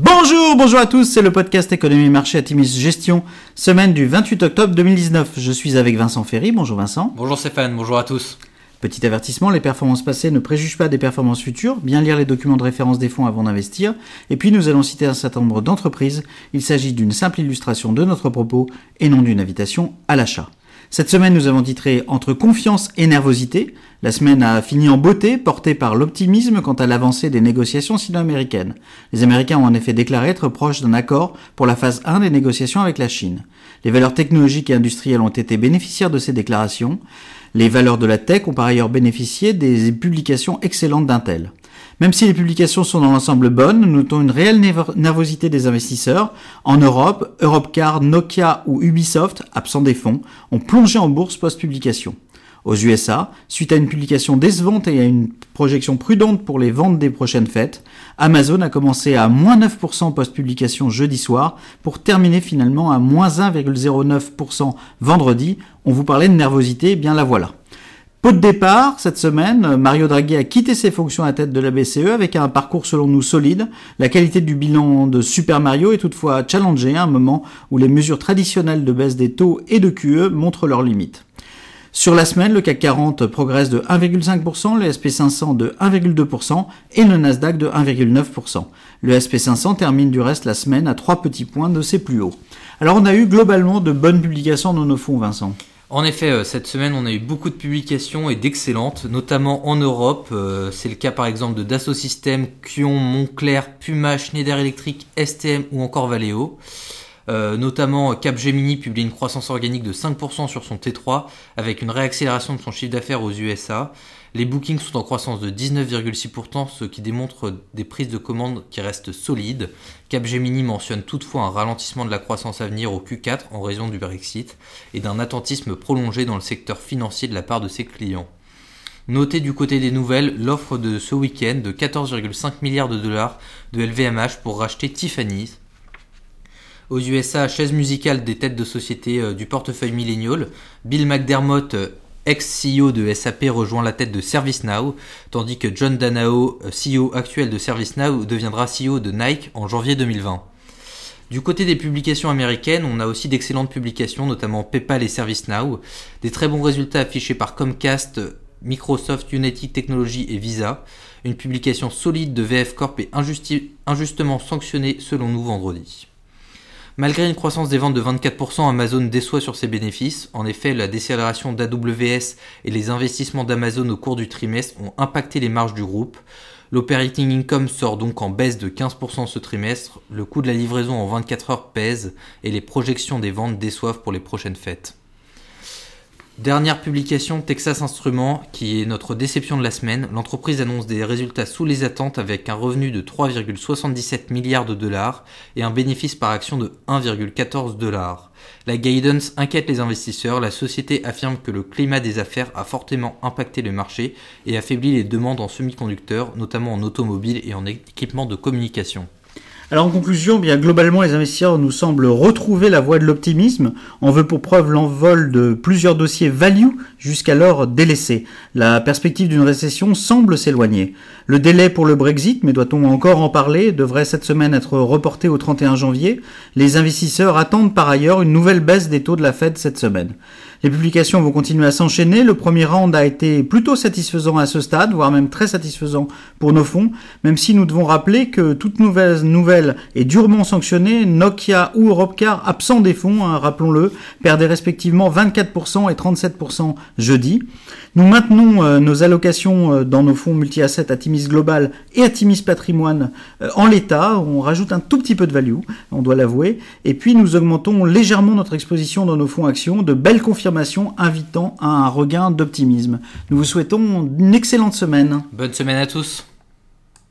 Bonjour, bonjour à tous, c'est le podcast Économie Marché Timis Gestion, semaine du 28 octobre 2019. Je suis avec Vincent Ferry, bonjour Vincent. Bonjour Stéphane, bonjour à tous. Petit avertissement, les performances passées ne préjugent pas des performances futures, bien lire les documents de référence des fonds avant d'investir, et puis nous allons citer un certain nombre d'entreprises, il s'agit d'une simple illustration de notre propos et non d'une invitation à l'achat. Cette semaine, nous avons titré Entre confiance et nervosité. La semaine a fini en beauté, portée par l'optimisme quant à l'avancée des négociations sino-américaines. Les Américains ont en effet déclaré être proches d'un accord pour la phase 1 des négociations avec la Chine. Les valeurs technologiques et industrielles ont été bénéficiaires de ces déclarations. Les valeurs de la tech ont par ailleurs bénéficié des publications excellentes d'Intel. Même si les publications sont dans l'ensemble bonnes, nous notons une réelle nervosité des investisseurs. En Europe, Europcar, Nokia ou Ubisoft, absents des fonds, ont plongé en bourse post-publication. Aux USA, suite à une publication décevante et à une projection prudente pour les ventes des prochaines fêtes, Amazon a commencé à moins 9% post-publication jeudi soir pour terminer finalement à moins 1,09% vendredi. On vous parlait de nervosité, eh bien la voilà. Pot de départ, cette semaine, Mario Draghi a quitté ses fonctions à tête de la BCE avec un parcours selon nous solide. La qualité du bilan de Super Mario est toutefois challengée à un moment où les mesures traditionnelles de baisse des taux et de QE montrent leurs limites. Sur la semaine, le CAC 40 progresse de 1,5%, le SP500 de 1,2% et le Nasdaq de 1,9%. Le SP500 termine du reste la semaine à trois petits points de ses plus hauts. Alors on a eu globalement de bonnes publications dans nos fonds, Vincent. En effet, euh, cette semaine, on a eu beaucoup de publications et d'excellentes, notamment en Europe. Euh, c'est le cas par exemple de Dassault Systèmes, Kion, Montclair, Puma, Schneider Electric, STM ou encore Valeo. Euh, notamment Capgemini publie une croissance organique de 5% sur son T3 avec une réaccélération de son chiffre d'affaires aux USA. Les bookings sont en croissance de 19,6%, ce qui démontre des prises de commandes qui restent solides. Capgemini mentionne toutefois un ralentissement de la croissance à venir au Q4 en raison du Brexit et d'un attentisme prolongé dans le secteur financier de la part de ses clients. Notez du côté des nouvelles l'offre de ce week-end de 14,5 milliards de dollars de LVMH pour racheter Tiffany's. Aux USA, chaise musicale des têtes de société euh, du portefeuille millénial, Bill McDermott euh, ex-CEO de SAP, rejoint la tête de ServiceNow, tandis que John Danao, euh, CEO actuel de ServiceNow, deviendra CEO de Nike en janvier 2020. Du côté des publications américaines, on a aussi d'excellentes publications, notamment PayPal et ServiceNow, des très bons résultats affichés par Comcast, Microsoft, United Technologies et Visa, une publication solide de VF Corp et injustement sanctionnée selon nous vendredi. Malgré une croissance des ventes de 24%, Amazon déçoit sur ses bénéfices. En effet, la décélération d'AWS et les investissements d'Amazon au cours du trimestre ont impacté les marges du groupe. L'operating income sort donc en baisse de 15% ce trimestre, le coût de la livraison en 24 heures pèse et les projections des ventes déçoivent pour les prochaines fêtes. Dernière publication, Texas Instruments, qui est notre déception de la semaine. L'entreprise annonce des résultats sous les attentes avec un revenu de 3,77 milliards de dollars et un bénéfice par action de 1,14 dollars. La guidance inquiète les investisseurs. La société affirme que le climat des affaires a fortement impacté le marché et affaibli les demandes en semi-conducteurs, notamment en automobile et en équipement de communication. Alors en conclusion, bien globalement, les investisseurs nous semblent retrouver la voie de l'optimisme. On veut pour preuve l'envol de plusieurs dossiers value jusqu'alors délaissés. La perspective d'une récession semble s'éloigner. Le délai pour le Brexit, mais doit-on encore en parler, devrait cette semaine être reporté au 31 janvier. Les investisseurs attendent par ailleurs une nouvelle baisse des taux de la Fed cette semaine. Les publications vont continuer à s'enchaîner. Le premier round a été plutôt satisfaisant à ce stade, voire même très satisfaisant pour nos fonds, même si nous devons rappeler que toute nouvelle nouvelle est durement sanctionnée. Nokia ou Europcar, absents des fonds, hein, rappelons-le, perdaient respectivement 24% et 37% jeudi. Nous maintenons euh, nos allocations euh, dans nos fonds multi-assets Atimis Global et Atimis Patrimoine euh, en l'état. On rajoute un tout petit peu de value, on doit l'avouer. Et puis nous augmentons légèrement notre exposition dans nos fonds actions, de belles confirmations invitant à un regain d'optimisme. Nous vous souhaitons une excellente semaine. Bonne semaine à tous.